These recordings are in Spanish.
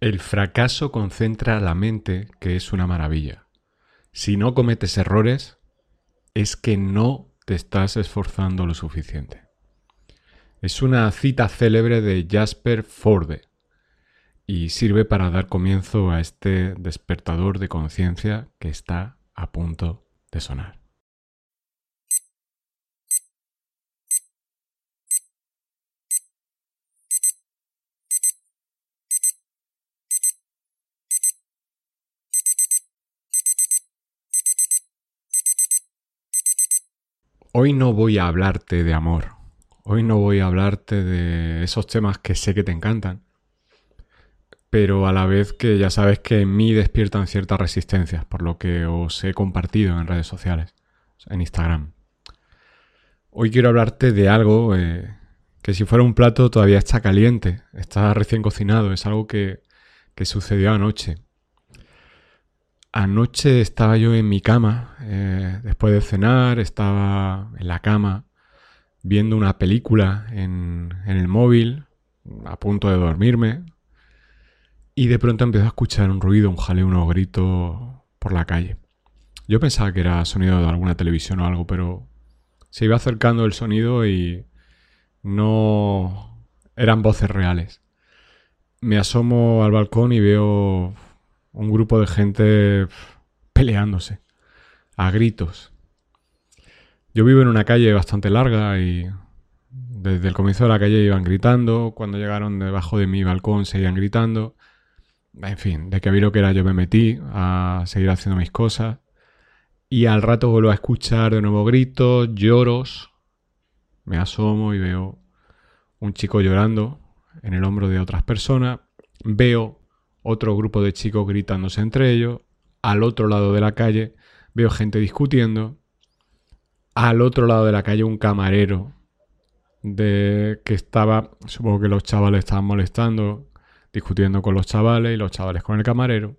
El fracaso concentra la mente, que es una maravilla. Si no cometes errores, es que no te estás esforzando lo suficiente. Es una cita célebre de Jasper Forde y sirve para dar comienzo a este despertador de conciencia que está a punto de sonar. Hoy no voy a hablarte de amor. Hoy no voy a hablarte de esos temas que sé que te encantan. Pero a la vez que ya sabes que en mí despiertan ciertas resistencias, por lo que os he compartido en redes sociales, en Instagram. Hoy quiero hablarte de algo eh, que si fuera un plato todavía está caliente, está recién cocinado, es algo que, que sucedió anoche. Anoche estaba yo en mi cama, eh, después de cenar, estaba en la cama viendo una película en, el móvil, a punto de dormirme, y de pronto empezó a escuchar un ruido, un jaleo, unos gritos por la calle. Yo pensaba que era sonido de alguna televisión o algo, pero se iba acercando el sonido y no eran voces reales. Me asomo al balcón y veo un grupo de gente peleándose a gritos. Yo vivo en una calle bastante larga y desde el comienzo de la calle iban gritando, cuando llegaron debajo de mi balcón seguían gritando. En fin, de que vi lo que era yo me metí a seguir haciendo mis cosas. Y al rato vuelvo a escuchar de nuevo gritos, lloros. Me asomo y veo un chico llorando en el hombro de otras personas. Veo otro grupo de chicos gritándose entre ellos, al otro lado de la calle veo gente discutiendo, al otro lado de la calle un camarero de que estaba, supongo que los chavales estaban molestando, discutiendo con los chavales y los chavales con el camarero.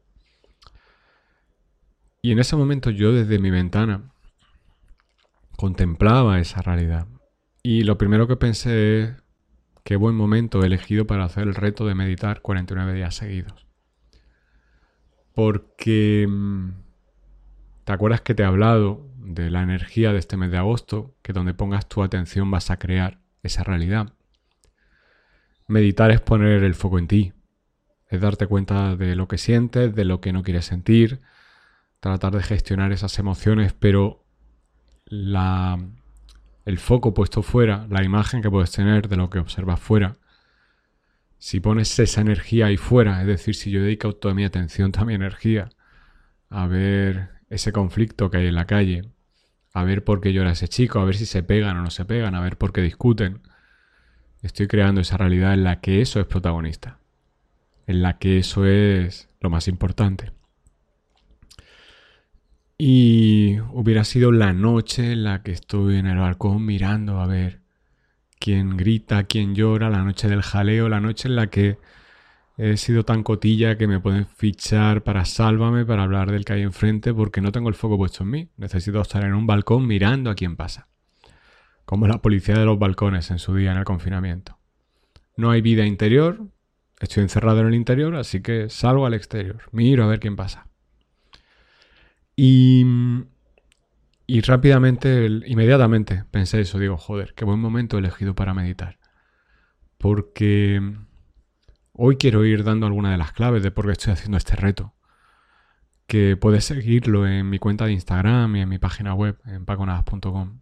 Y en ese momento yo desde mi ventana contemplaba esa realidad. Y lo primero que pensé es qué buen momento he elegido para hacer el reto de meditar 49 días seguidos. Porque... Mm, ¿Te acuerdas que te he hablado de la energía de este mes de agosto? Que donde pongas tu atención vas a crear esa realidad. Meditar es poner el foco en ti. Es darte cuenta de lo que sientes, de lo que no quieres sentir. Tratar de gestionar esas emociones, pero el foco puesto fuera, la imagen que puedes tener de lo que observas fuera, si pones esa energía ahí fuera, es decir, si yo dedico toda mi atención, toda mi energía a ver ese conflicto que hay en la calle, a ver por qué llora ese chico, a ver si se pegan o no se pegan, a ver por qué discuten, estoy creando esa realidad en la que eso es protagonista, en la que eso es lo más importante. Y hubiera sido la noche en la que estoy en el balcón mirando a ver quién grita, quién llora, la noche del jaleo, la noche en la que he sido tan cotilla que me pueden fichar para sálvame, para hablar del que hay enfrente, porque no tengo el foco puesto en mí. Necesito estar en un balcón mirando a quién pasa. Como la policía de los balcones en su día en el confinamiento. No hay vida interior, estoy encerrado en el interior, así que salgo al exterior, miro a ver quién pasa. Y y rápidamente, inmediatamente pensé eso, digo, joder, qué buen momento elegido para meditar. Porque hoy quiero ir dando alguna de las claves de por qué estoy haciendo este reto. Que puedes seguirlo en mi cuenta de Instagram y en mi página web, en paconadas.com.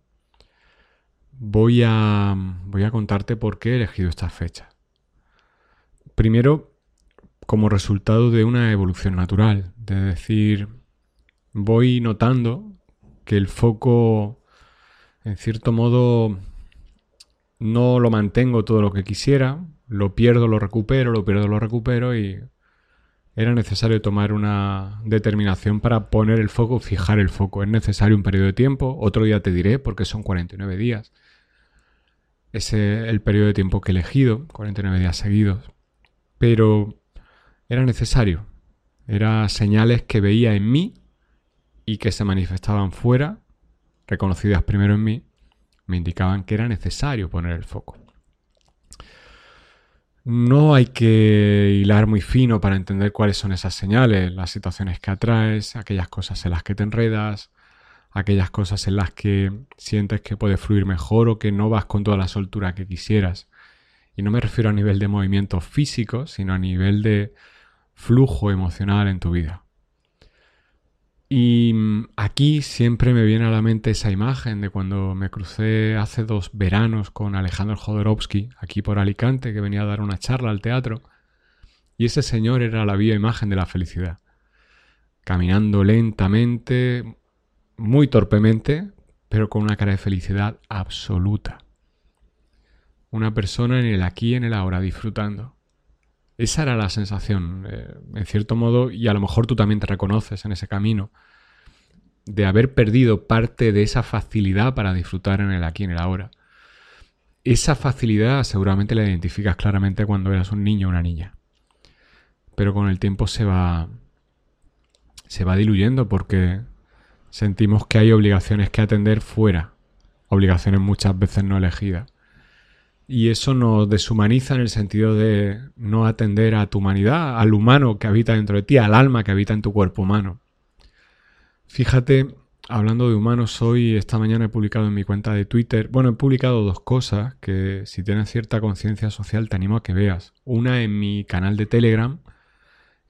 Voy a, voy a contarte por qué he elegido esta fecha. Primero, como resultado de una evolución natural, de decir, voy notando que el foco, en cierto modo, no lo mantengo todo lo que quisiera, lo pierdo, lo recupero, lo pierdo, lo recupero y era necesario tomar una determinación para poner el foco, fijar el foco. Es necesario un periodo de tiempo, otro día te diré porque son 49 días. Es el periodo de tiempo que he elegido, 49 días seguidos. Pero era necesario. Eran señales que veía en mí y que se manifestaban fuera, reconocidas primero en mí, me indicaban que era necesario poner el foco. No hay que hilar muy fino para entender cuáles son esas señales, las situaciones que atraes, aquellas cosas en las que te enredas, aquellas cosas en las que sientes que puede fluir mejor o que no vas con toda la soltura que quisieras. Y no me refiero a nivel de movimiento físico, sino a nivel de flujo emocional en tu vida. Y mm, aquí siempre me viene a la mente esa imagen de cuando me crucé hace dos veranos con Alejandro Jodorowsky, aquí por Alicante, que venía a dar una charla al teatro. Y ese señor era la viva imagen de la felicidad. Caminando lentamente, muy torpemente, pero con una cara de felicidad absoluta. Una persona en el aquí y en el ahora, disfrutando. Esa era la sensación, eh, en cierto modo, y a lo mejor tú también te reconoces en ese camino, de haber perdido parte de esa facilidad para disfrutar en el aquí en el ahora. Esa facilidad seguramente la identificas claramente cuando eras un niño o una niña. Pero con el tiempo se va se va diluyendo porque sentimos que hay obligaciones que atender fuera, obligaciones muchas veces no elegidas. Y eso nos deshumaniza en el sentido de no atender a tu humanidad, al humano que habita dentro de ti, al alma que habita en tu cuerpo humano. Fíjate, hablando de humanos, hoy, esta mañana he publicado en mi cuenta de Twitter, bueno, he publicado dos cosas que si tienes cierta conciencia social te animo a que veas. Una en mi canal de Telegram,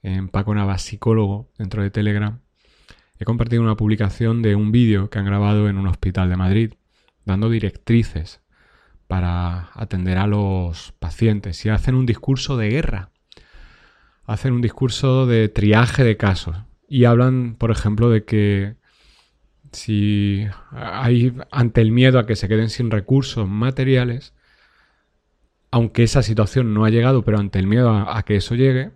en Paco Navas Psicólogo, dentro de Telegram. He compartido una publicación de un vídeo que han grabado en un hospital de Madrid, dando directrices para atender a los pacientes y hacen un discurso de guerra. Hacen un discurso de triaje de casos y hablan, por ejemplo, de que si hay ante el miedo a que se queden sin recursos materiales, aunque esa situación no ha llegado, pero ante el miedo a, que eso llegue,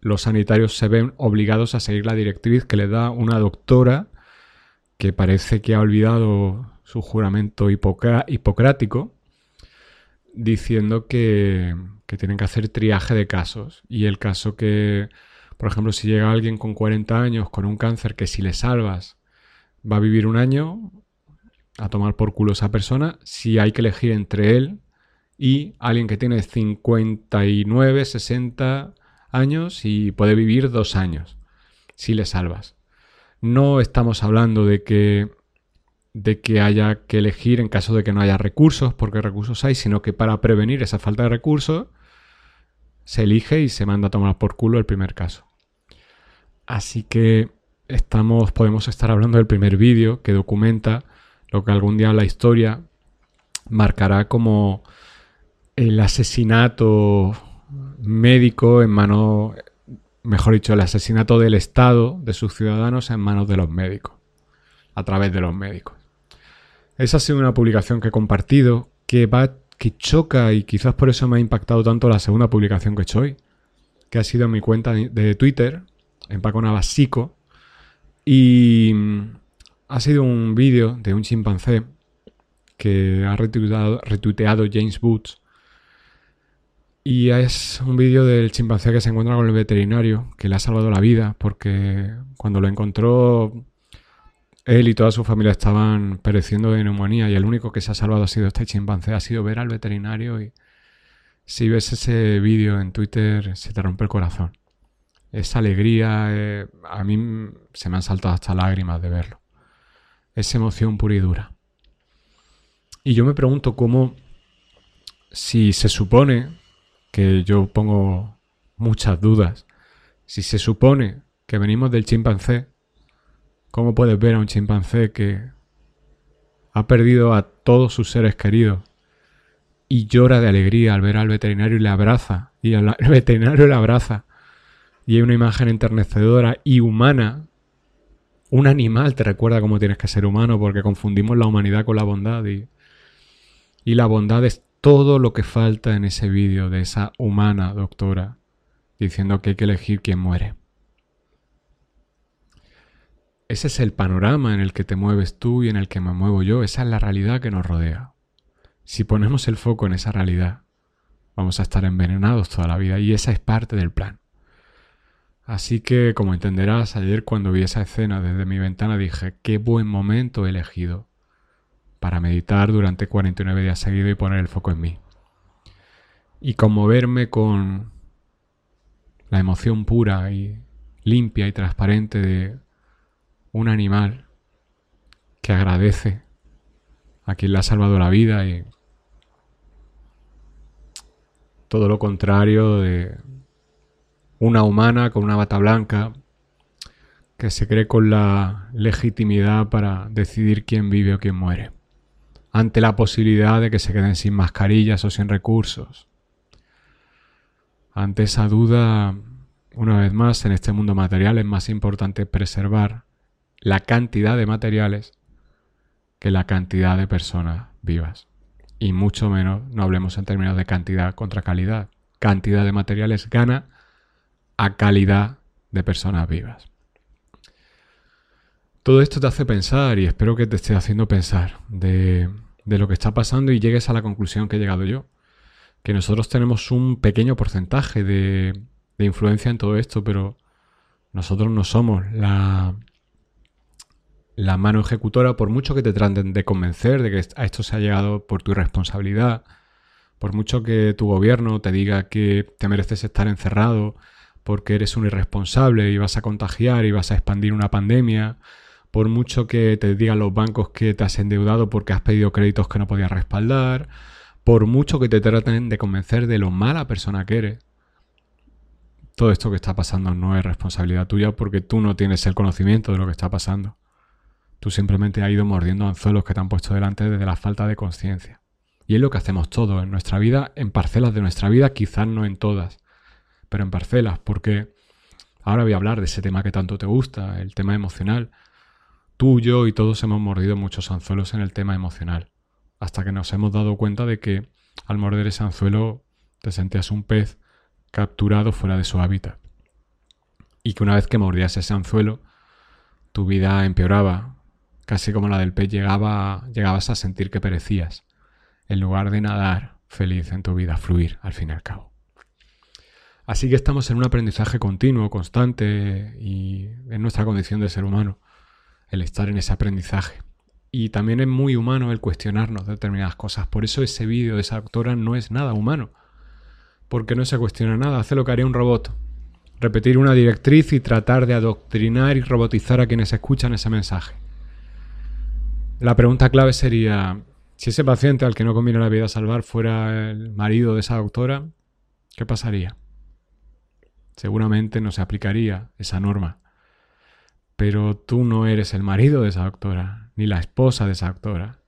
los sanitarios se ven obligados a seguir la directriz que le da una doctora que parece que ha olvidado su juramento hipocrático, diciendo que, tienen que hacer triaje de casos. Y el caso que, por ejemplo, si llega alguien con 40 años con un cáncer que si le salvas va a vivir un año, a tomar por culo esa persona, si hay que elegir entre él y alguien que tiene 59, 60 años y puede vivir dos años, si le salvas. No estamos hablando de que de que haya que elegir en caso de que no haya recursos, porque recursos hay, sino que para prevenir esa falta de recursos se elige y se manda a tomar por culo el primer caso. Así que estamos, podemos estar hablando del primer vídeo que documenta lo que algún día la historia marcará como el asesinato médico en manos, mejor dicho, el asesinato del Estado, de sus ciudadanos en manos de los médicos, a través de los médicos. Esa ha sido una publicación que he compartido, que va, que choca y quizás por eso me ha impactado tanto la segunda publicación que he hecho hoy, que ha sido en mi cuenta de Twitter, en Paco Navasico, y mm, ha sido un vídeo de un chimpancé que ha retuiteado, retuiteado James Woods. Y es un vídeo del chimpancé que se encuentra con el veterinario, que le ha salvado la vida, porque cuando lo encontró él y toda su familia estaban pereciendo de neumonía y el único que se ha salvado ha sido este chimpancé, ha sido ver al veterinario y si ves ese vídeo en Twitter se te rompe el corazón. Esa alegría, eh, a mí se me han saltado hasta lágrimas de verlo. Esa emoción pura y dura. Y yo me pregunto cómo, si se supone, que yo pongo muchas dudas, si se supone que venimos del chimpancé, ¿Cómo puedes ver a un chimpancé que ha perdido a todos sus seres queridos y llora de alegría al ver al veterinario y le abraza? Y el veterinario le abraza. Y hay una imagen enternecedora y humana. Un animal te recuerda cómo tienes que ser humano porque confundimos la humanidad con la bondad. Y, y la bondad es todo lo que falta en ese vídeo de esa humana doctora diciendo que hay que elegir quién muere. Ese es el panorama en el que te mueves tú y en el que me muevo yo, esa es la realidad que nos rodea. Si ponemos el foco en esa realidad, vamos a estar envenenados toda la vida y esa es parte del plan. Así que, como entenderás, ayer cuando vi esa escena desde mi ventana dije, qué buen momento he elegido para meditar durante 49 días seguidos y poner el foco en mí. Y conmoverme con la emoción pura y limpia y transparente de un animal que agradece a quien le ha salvado la vida y todo lo contrario de una humana con una bata blanca que se cree con la legitimidad para decidir quién vive o quién muere, ante la posibilidad de que se queden sin mascarillas o sin recursos. Ante esa duda, una vez más, en este mundo material es más importante preservar la cantidad de materiales que la cantidad de personas vivas. Y mucho menos, no hablemos en términos de cantidad contra calidad. Cantidad de materiales gana a calidad de personas vivas. Todo esto te hace pensar y espero que te esté haciendo pensar de, lo que está pasando y llegues a la conclusión que he llegado yo. Que nosotros tenemos un pequeño porcentaje de, de influencia en todo esto, pero nosotros no somos la, la mano ejecutora, por mucho que te traten de convencer de que a esto se ha llegado por tu irresponsabilidad, por mucho que tu gobierno te diga que te mereces estar encerrado, porque eres un irresponsable y vas a contagiar y vas a expandir una pandemia, por mucho que te digan los bancos que te has endeudado porque has pedido créditos que no podías respaldar, por mucho que te traten de convencer de lo mala persona que eres. Todo esto que está pasando no es responsabilidad tuya porque tú no tienes el conocimiento de lo que está pasando. Tú simplemente has ido mordiendo anzuelos que te han puesto delante desde la falta de conciencia. Y es lo que hacemos todos en nuestra vida, en parcelas de nuestra vida, quizás no en todas pero en parcelas, porque ahora voy a hablar de ese tema que tanto te gusta, el tema emocional. Tú, yo y todos hemos mordido muchos anzuelos en el tema emocional, hasta que nos hemos dado cuenta de que al morder ese anzuelo te sentías un pez capturado fuera de su hábitat. Y que una vez que mordías ese anzuelo, tu vida empeoraba, casi como la del pez llegaba, llegabas a sentir que perecías, en lugar de nadar feliz en tu vida, fluir al fin y al cabo. Así que estamos en un aprendizaje continuo, constante y en nuestra condición de ser humano, el estar en ese aprendizaje. Y también es muy humano el cuestionarnos determinadas cosas. Por eso ese vídeo de esa actora no es nada humano. Porque no se cuestiona nada, hace lo que haría un robot. Repetir una directriz y tratar de adoctrinar y robotizar a quienes escuchan ese mensaje. La pregunta clave sería, si ese paciente al que no conviene la vida salvar fuera el marido de esa doctora, ¿qué pasaría? seguramente no se aplicaría esa norma. Pero tú no eres el marido de esa doctora, ni la esposa de esa doctora.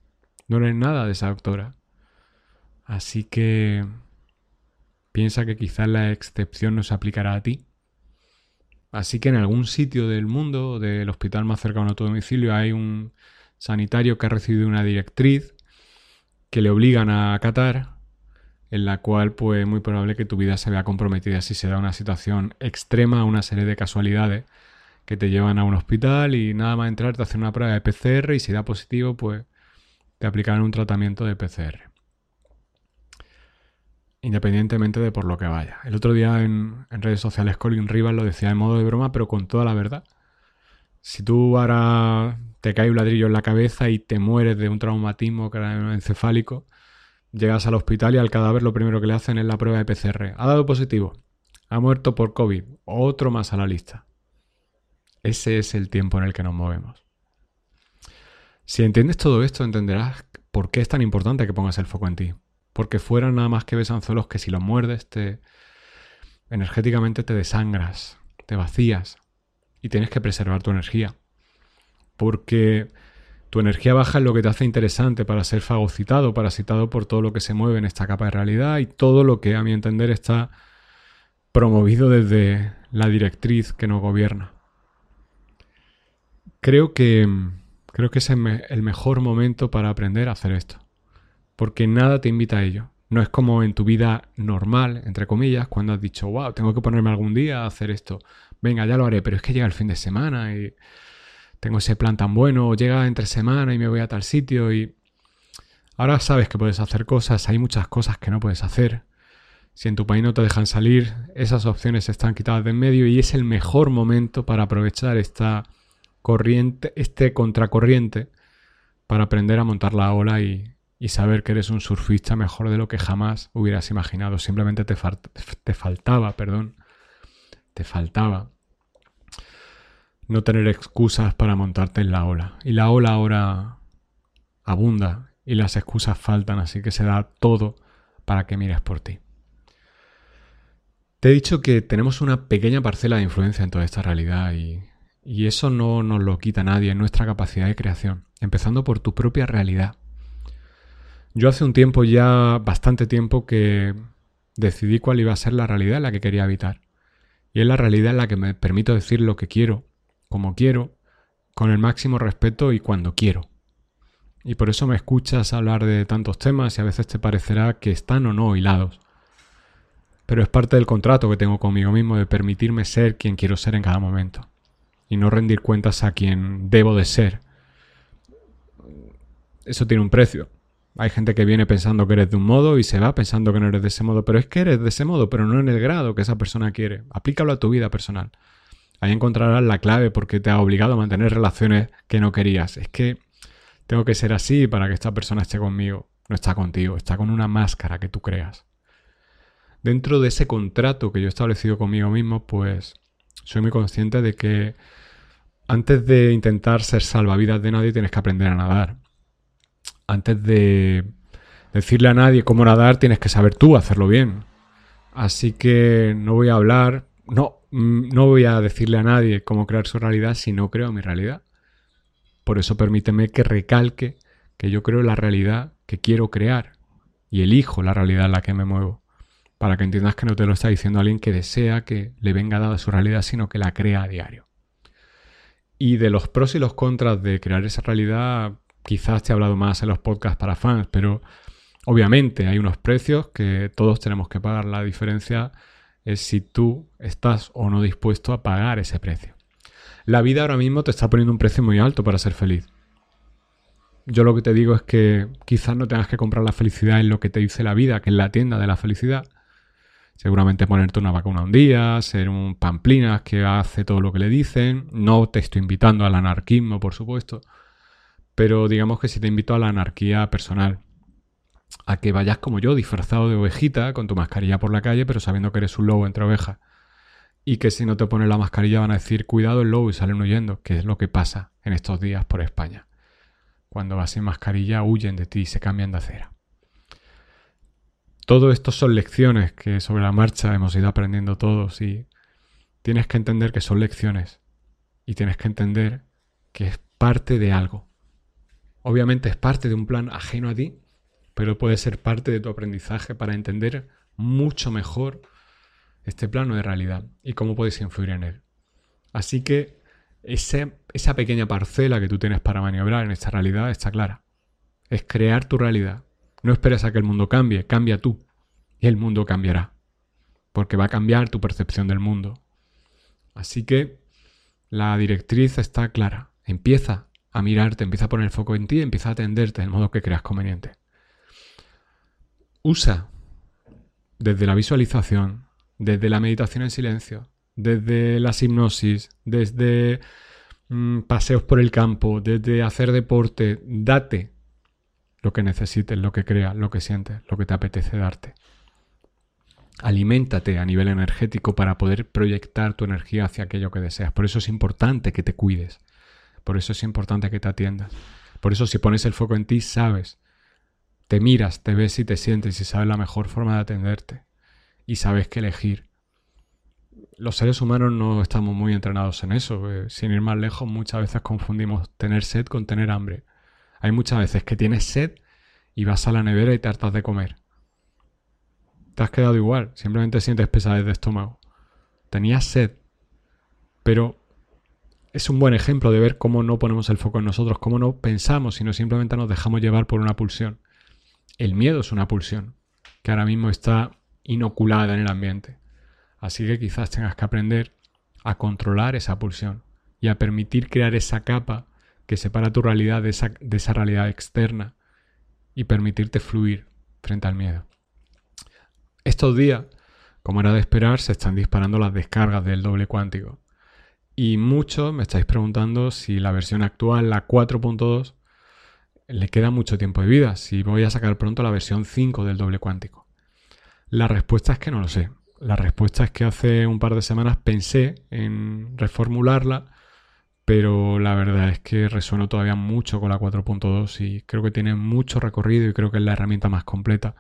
No eres nada de esa doctora. Así que piensa que quizás la excepción no se aplicará a ti. Así que en algún sitio del mundo, del hospital más cercano a tu domicilio, hay un sanitario que ha recibido una directriz que le obligan a acatar en la cual pues muy probable que tu vida se vea comprometida si se da una situación extrema, una serie de casualidades que te llevan a un hospital y nada más entrar te hacen una prueba de PCR y si da positivo pues te aplicarán un tratamiento de PCR. Independientemente de por lo que vaya. El otro día en, en redes sociales Colin Rivas lo decía de modo de broma pero con toda la verdad. Si tú ahora te cae un ladrillo en la cabeza y te mueres de un traumatismo encefálico, Llegas al hospital y al cadáver lo primero que le hacen es la prueba de PCR. Ha dado positivo. Ha muerto por COVID. Otro más a la lista. Ese es el tiempo en el que nos movemos. Si entiendes todo esto, entenderás por qué es tan importante que pongas el foco en ti. Porque fuera nada más que besanzuelos que si los muerdes, te energéticamente te desangras, te vacías y tienes que preservar tu energía. Porque tu energía baja es lo que te hace interesante para ser fagocitado, parasitado por todo lo que se mueve en esta capa de realidad y todo lo que a mi entender está promovido desde la directriz que nos gobierna. Creo que, creo que es el mejor momento para aprender a hacer esto, porque nada te invita a ello. No es como en tu vida normal, entre comillas, cuando has dicho, wow, tengo que ponerme algún día a hacer esto. Venga, ya lo haré, pero es que llega el fin de semana y tengo ese plan tan bueno, o llega entre semana y me voy a tal sitio y ahora sabes que puedes hacer cosas, hay muchas cosas que no puedes hacer. Si en tu país no te dejan salir, esas opciones están quitadas de en medio y es el mejor momento para aprovechar esta corriente, este contracorriente, para aprender a montar la ola y, saber que eres un surfista mejor de lo que jamás hubieras imaginado. Simplemente te, te faltaba, perdón, te faltaba no tener excusas para montarte en la ola. Y la ola ahora abunda y las excusas faltan, así que se da todo para que mires por ti. Te he dicho que tenemos una pequeña parcela de influencia en toda esta realidad y, y eso no nos lo quita nadie, en nuestra capacidad de creación, empezando por tu propia realidad. Yo hace un tiempo ya, bastante tiempo, que decidí cuál iba a ser la realidad en la que quería habitar. Y es la realidad en la que me permito decir lo que quiero como quiero, con el máximo respeto y cuando quiero. Y por eso me escuchas hablar de tantos temas y a veces te parecerá que están o no hilados. Pero es parte del contrato que tengo conmigo mismo de permitirme ser quien quiero ser en cada momento. Y no rendir cuentas a quien debo de ser. Eso tiene un precio. Hay gente que viene pensando que eres de un modo y se va pensando que no eres de ese modo. Pero es que eres de ese modo, pero no en el grado que esa persona quiere. Aplícalo a tu vida personal. Ahí encontrarás la clave porque te ha obligado a mantener relaciones que no querías. Es que tengo que ser así para que esta persona esté conmigo. No está contigo, está con una máscara que tú creas. Dentro de ese contrato que yo he establecido conmigo mismo, pues soy muy consciente de que antes de intentar ser salvavidas de nadie tienes que aprender a nadar. Antes de decirle a nadie cómo nadar tienes que saber tú hacerlo bien. Así que no voy a hablar, no, Mm, no voy a decirle a nadie cómo crear su realidad si no creo mi realidad. Por eso permíteme que recalque que yo creo la realidad que quiero crear y elijo la realidad en la que me muevo. Para que entiendas que no te lo está diciendo alguien que desea que le venga dada su realidad, sino que la crea a diario. Y de los pros y los contras de crear esa realidad, quizás te he hablado más en los podcasts para fans, pero obviamente hay unos precios que todos tenemos que pagar. La diferencia es si tú estás o no dispuesto a pagar ese precio. La vida ahora mismo te está poniendo un precio muy alto para ser feliz. Yo lo que te digo es que quizás no tengas que comprar la felicidad en lo que te dice la vida, que es la tienda de la felicidad. Seguramente ponerte una vacuna un día, ser un pamplinas que hace todo lo que le dicen. No te estoy invitando al anarquismo, por supuesto. Pero digamos que si te invito a la anarquía personal a que vayas como yo, disfrazado de ovejita, con tu mascarilla por la calle, pero sabiendo que eres un lobo entre ovejas. Y que si no te pones la mascarilla van a decir, cuidado el lobo y salen huyendo, que es lo que pasa en estos días por España. Cuando vas sin mascarilla huyen de ti y se cambian de acera. Todo esto son lecciones que sobre la marcha hemos ido aprendiendo todos y tienes que entender que son lecciones y tienes que entender que es parte de algo. Obviamente es parte de un plan ajeno a ti, pero puede ser parte de tu aprendizaje para entender mucho mejor este plano de realidad y cómo puedes influir en él. Así que esa pequeña parcela que tú tienes para maniobrar en esta realidad está clara. Es crear tu realidad. No esperes a que el mundo cambie, cambia tú. Y el mundo cambiará. Porque va a cambiar tu percepción del mundo. Así que la directriz está clara. Empieza a mirarte, empieza a poner el foco en ti, empieza a atenderte del modo que creas conveniente usa desde la visualización, desde la meditación en silencio, desde la hipnosis, desde mm, paseos por el campo, desde hacer deporte, date lo que necesites, lo que creas, lo que sientes, lo que te apetece darte. Aliméntate a nivel energético para poder proyectar tu energía hacia aquello que deseas. Por eso es importante que te cuides. Por eso es importante que te atiendas. Por eso si pones el foco en ti, sabes te miras, te ves y te sientes y sabes la mejor forma de atenderte. Y sabes qué elegir. Los seres humanos no estamos muy entrenados en eso. Eh, sin ir más lejos, muchas veces confundimos tener sed con tener hambre. Hay muchas veces que tienes sed y vas a la nevera y te hartas de comer. Te has quedado igual, simplemente sientes pesadez de estómago. Tenías sed, pero es un buen ejemplo de ver cómo no ponemos el foco en nosotros, cómo no pensamos, sino simplemente nos dejamos llevar por una pulsión. El miedo es una pulsión que ahora mismo está inoculada en el ambiente. Así que quizás tengas que aprender a controlar esa pulsión y a permitir crear esa capa que separa tu realidad de esa, de esa realidad externa y permitirte fluir frente al miedo. Estos días, como era de esperar, se están disparando las descargas del doble cuántico. Y muchos me estáis preguntando si la versión actual, la 4.2, le queda mucho tiempo de vida, si voy a sacar pronto la versión 5 del doble cuántico. La respuesta es que no lo sé. La respuesta es que hace un par de semanas pensé en reformularla, pero la verdad es que resueno todavía mucho con la 4.2 y creo que tiene mucho recorrido y creo que es la herramienta más completa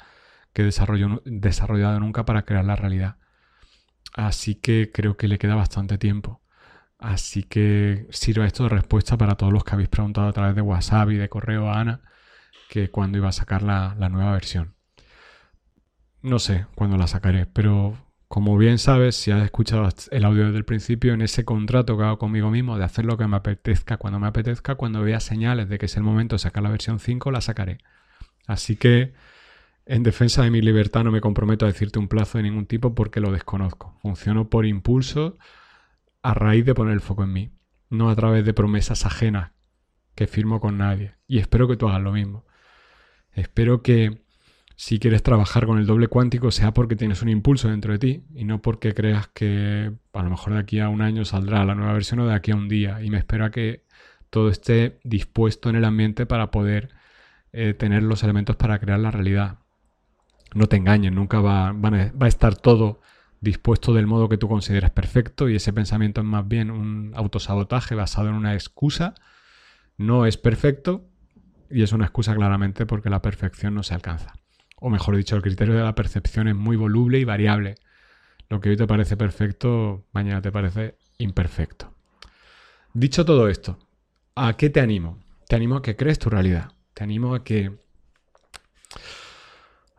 que he desarrollado nunca para crear la realidad. Así que creo que le queda bastante tiempo. Así que sirva esto de respuesta para todos los que habéis preguntado a través de WhatsApp y de correo a Ana que cuándo iba a sacar la, la nueva versión. No sé cuándo la sacaré, pero como bien sabes, si has escuchado el audio desde el principio, en ese contrato que hago conmigo mismo de hacer lo que me apetezca cuando me apetezca, cuando vea señales de que es el momento de sacar la versión 5, la sacaré. Así que, en defensa de mi libertad, no me comprometo a decirte un plazo de ningún tipo porque lo desconozco. Funciono por impulso a raíz de poner el foco en mí, no a través de promesas ajenas que firmo con nadie. Y espero que tú hagas lo mismo. Espero que si quieres trabajar con el doble cuántico sea porque tienes un impulso dentro de ti y no porque creas que a lo mejor de aquí a un año saldrá la nueva versión o de aquí a un día y me espero a que todo esté dispuesto en el ambiente para poder eh, tener los elementos para crear la realidad. No te engañes, nunca va, va a estar todo dispuesto del modo que tú consideres perfecto y ese pensamiento es más bien un autosabotaje basado en una excusa. No es perfecto y es una excusa claramente porque la perfección no se alcanza o mejor dicho, el criterio de la percepción es muy voluble y variable. Lo que hoy te parece perfecto, mañana te parece imperfecto. Dicho todo esto, ¿a qué te animo? Te animo a que crees tu realidad. Te animo a que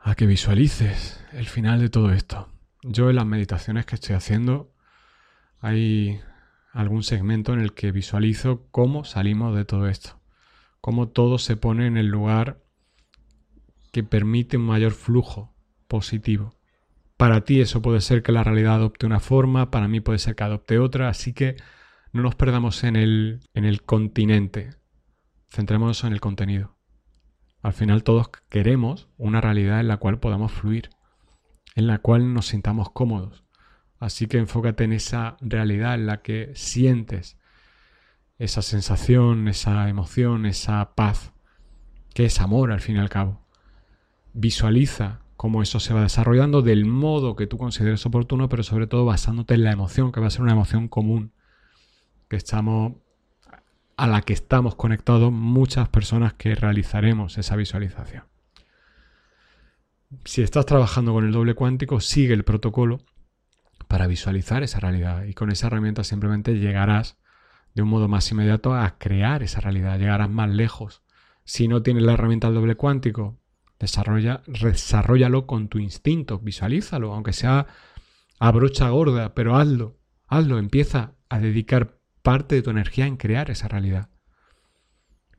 a que visualices el final de todo esto. Yo en las meditaciones que estoy haciendo hay algún segmento en el que visualizo cómo salimos de todo esto, cómo todo se pone en el lugar que permite un mayor flujo positivo. Para ti eso puede ser que la realidad adopte una forma, para mí puede ser que adopte otra, así que no nos perdamos en el, en el continente, centrémonos en el contenido. Al final todos queremos una realidad en la cual podamos fluir, en la cual nos sintamos cómodos. Así que enfócate en esa realidad en la que sientes esa sensación, esa emoción, esa paz, que es amor al fin y al cabo visualiza cómo eso se va desarrollando del modo que tú consideres oportuno, pero sobre todo basándote en la emoción, que va a ser una emoción común, que estamos a la que estamos conectados muchas personas que realizaremos esa visualización. Si estás trabajando con el doble cuántico, sigue el protocolo para visualizar esa realidad y con esa herramienta simplemente llegarás de un modo más inmediato a crear esa realidad, llegarás más lejos. Si no tienes la herramienta del doble cuántico, Desarrolla, desarrollalo con tu instinto, visualízalo, aunque sea a brocha gorda, pero hazlo, hazlo, empieza a dedicar parte de tu energía en crear esa realidad.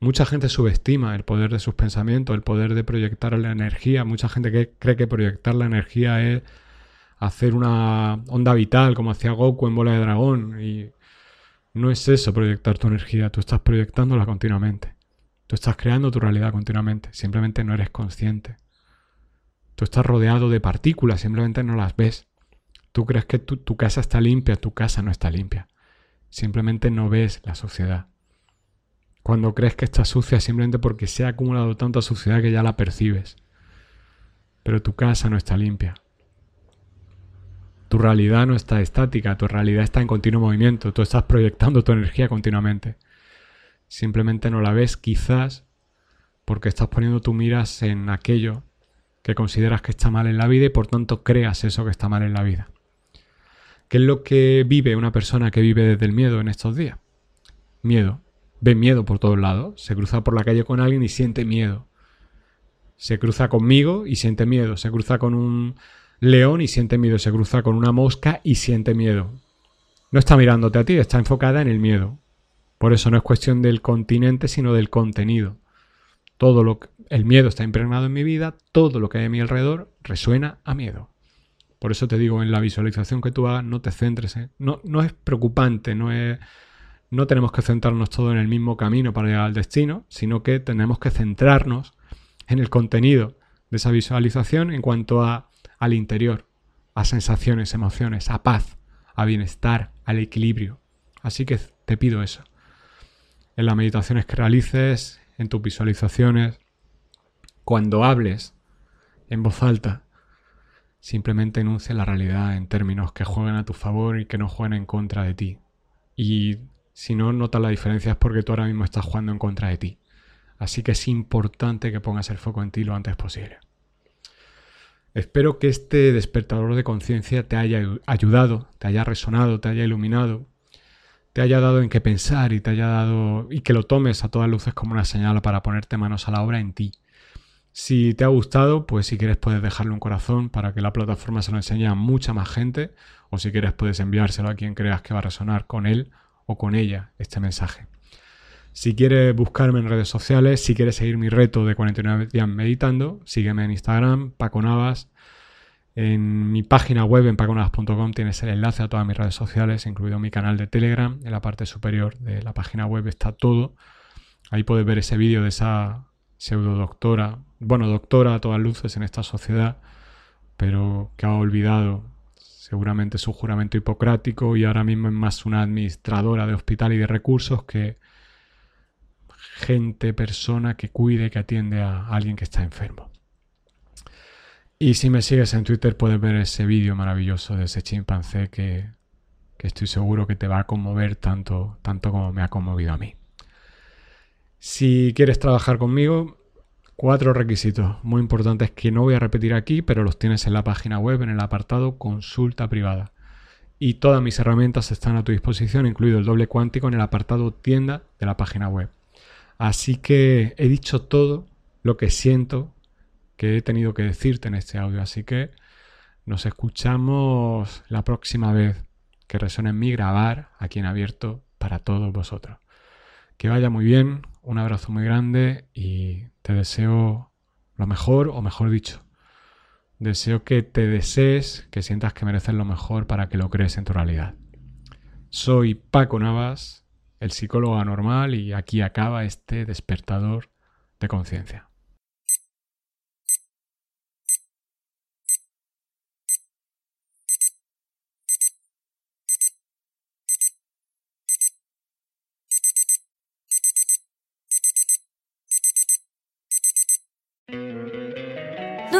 Mucha gente subestima el poder de sus pensamientos, el poder de proyectar la energía. Mucha gente que cree que proyectar la energía es hacer una onda vital como hacía Goku en Bola de Dragón. Y no es eso proyectar tu energía, tú estás proyectándola continuamente. Tú estás creando tu realidad continuamente, simplemente no eres consciente. Tú estás rodeado de partículas, simplemente no las ves. Tú crees que tu, tu, casa está limpia, tu casa no está limpia. Simplemente no ves la suciedad. Cuando crees que está sucia, simplemente porque se ha acumulado tanta suciedad que ya la percibes. Pero tu casa no está limpia. Tu realidad no está estática, tu realidad está en continuo movimiento. Tú estás proyectando tu energía continuamente. Simplemente no la ves quizás porque estás poniendo tu miras en aquello que consideras que está mal en la vida y por tanto creas eso que está mal en la vida. ¿Qué es lo que vive una persona que vive desde el miedo en estos días? Miedo. Ve miedo por todos lados. Se cruza por la calle con alguien y siente miedo. Se cruza conmigo y siente miedo. Se cruza con un león y siente miedo. Se cruza con una mosca y siente miedo. No está mirándote a ti, está enfocada en el miedo. Por eso no es cuestión del continente, sino del contenido. todo lo el miedo está impregnado en mi vida, todo lo que hay a mi alrededor resuena a miedo. Por eso te digo, en la visualización que tú hagas, no te centres. No, no es preocupante, no es no tenemos que centrarnos todo en el mismo camino para llegar al destino, sino que tenemos que centrarnos en el contenido de esa visualización en cuanto a, al interior, a sensaciones, emociones, a paz, a bienestar, al equilibrio. Así que te pido eso. En las meditaciones que realices, en tus visualizaciones, cuando hables en voz alta, simplemente enuncia la realidad en términos que jueguen a tu favor y que no jueguen en contra de ti. Y si no notas la diferencia es porque tú ahora mismo estás jugando en contra de ti. Así que es importante que pongas el foco en ti lo antes posible. Espero que este despertador de conciencia te haya ayudado, te haya resonado, te haya iluminado, te haya dado en qué pensar y te haya dado y que lo tomes a todas luces como una señal para ponerte manos a la obra en ti. Si te ha gustado, pues si quieres puedes dejarle un corazón para que la plataforma se lo enseñe a mucha más gente o si quieres puedes enviárselo a quien creas que va a resonar con él o con ella este mensaje. Si quieres buscarme en redes sociales, si quieres seguir mi reto de 49 días meditando, sígueme en Instagram, Paco Navas. En mi página web, en paconavas.com, tienes el enlace a todas mis redes sociales, incluido mi canal de Telegram. En la parte superior de la página web está todo. Ahí puedes ver ese vídeo de esa pseudo doctora, bueno, doctora a todas luces en esta sociedad, pero que ha olvidado seguramente su juramento hipocrático y ahora mismo es más una administradora de hospital y de recursos que gente, persona que cuide, que atiende a alguien que está enfermo. Y si me sigues en Twitter puedes ver ese vídeo maravilloso de ese chimpancé que, que, estoy seguro que te va a conmover tanto, tanto como me ha conmovido a mí. Si quieres trabajar conmigo, Cuatro requisitos muy importantes que no voy a repetir aquí, pero los tienes en la página web en el apartado consulta privada. Y todas mis herramientas están a tu disposición, incluido el doble cuántico en el apartado tienda de la página web. Así que he dicho todo lo que siento que he tenido que decirte en este audio. Así que nos escuchamos la próxima vez que resuene en mí grabar aquí en abierto para todos vosotros. Que vaya muy bien, un abrazo muy grande y te deseo lo mejor, o mejor dicho, deseo que te desees, que sientas que mereces lo mejor para que lo crees en tu realidad. Soy Paco Navas, el psicólogo anormal, y aquí acaba este despertador de conciencia.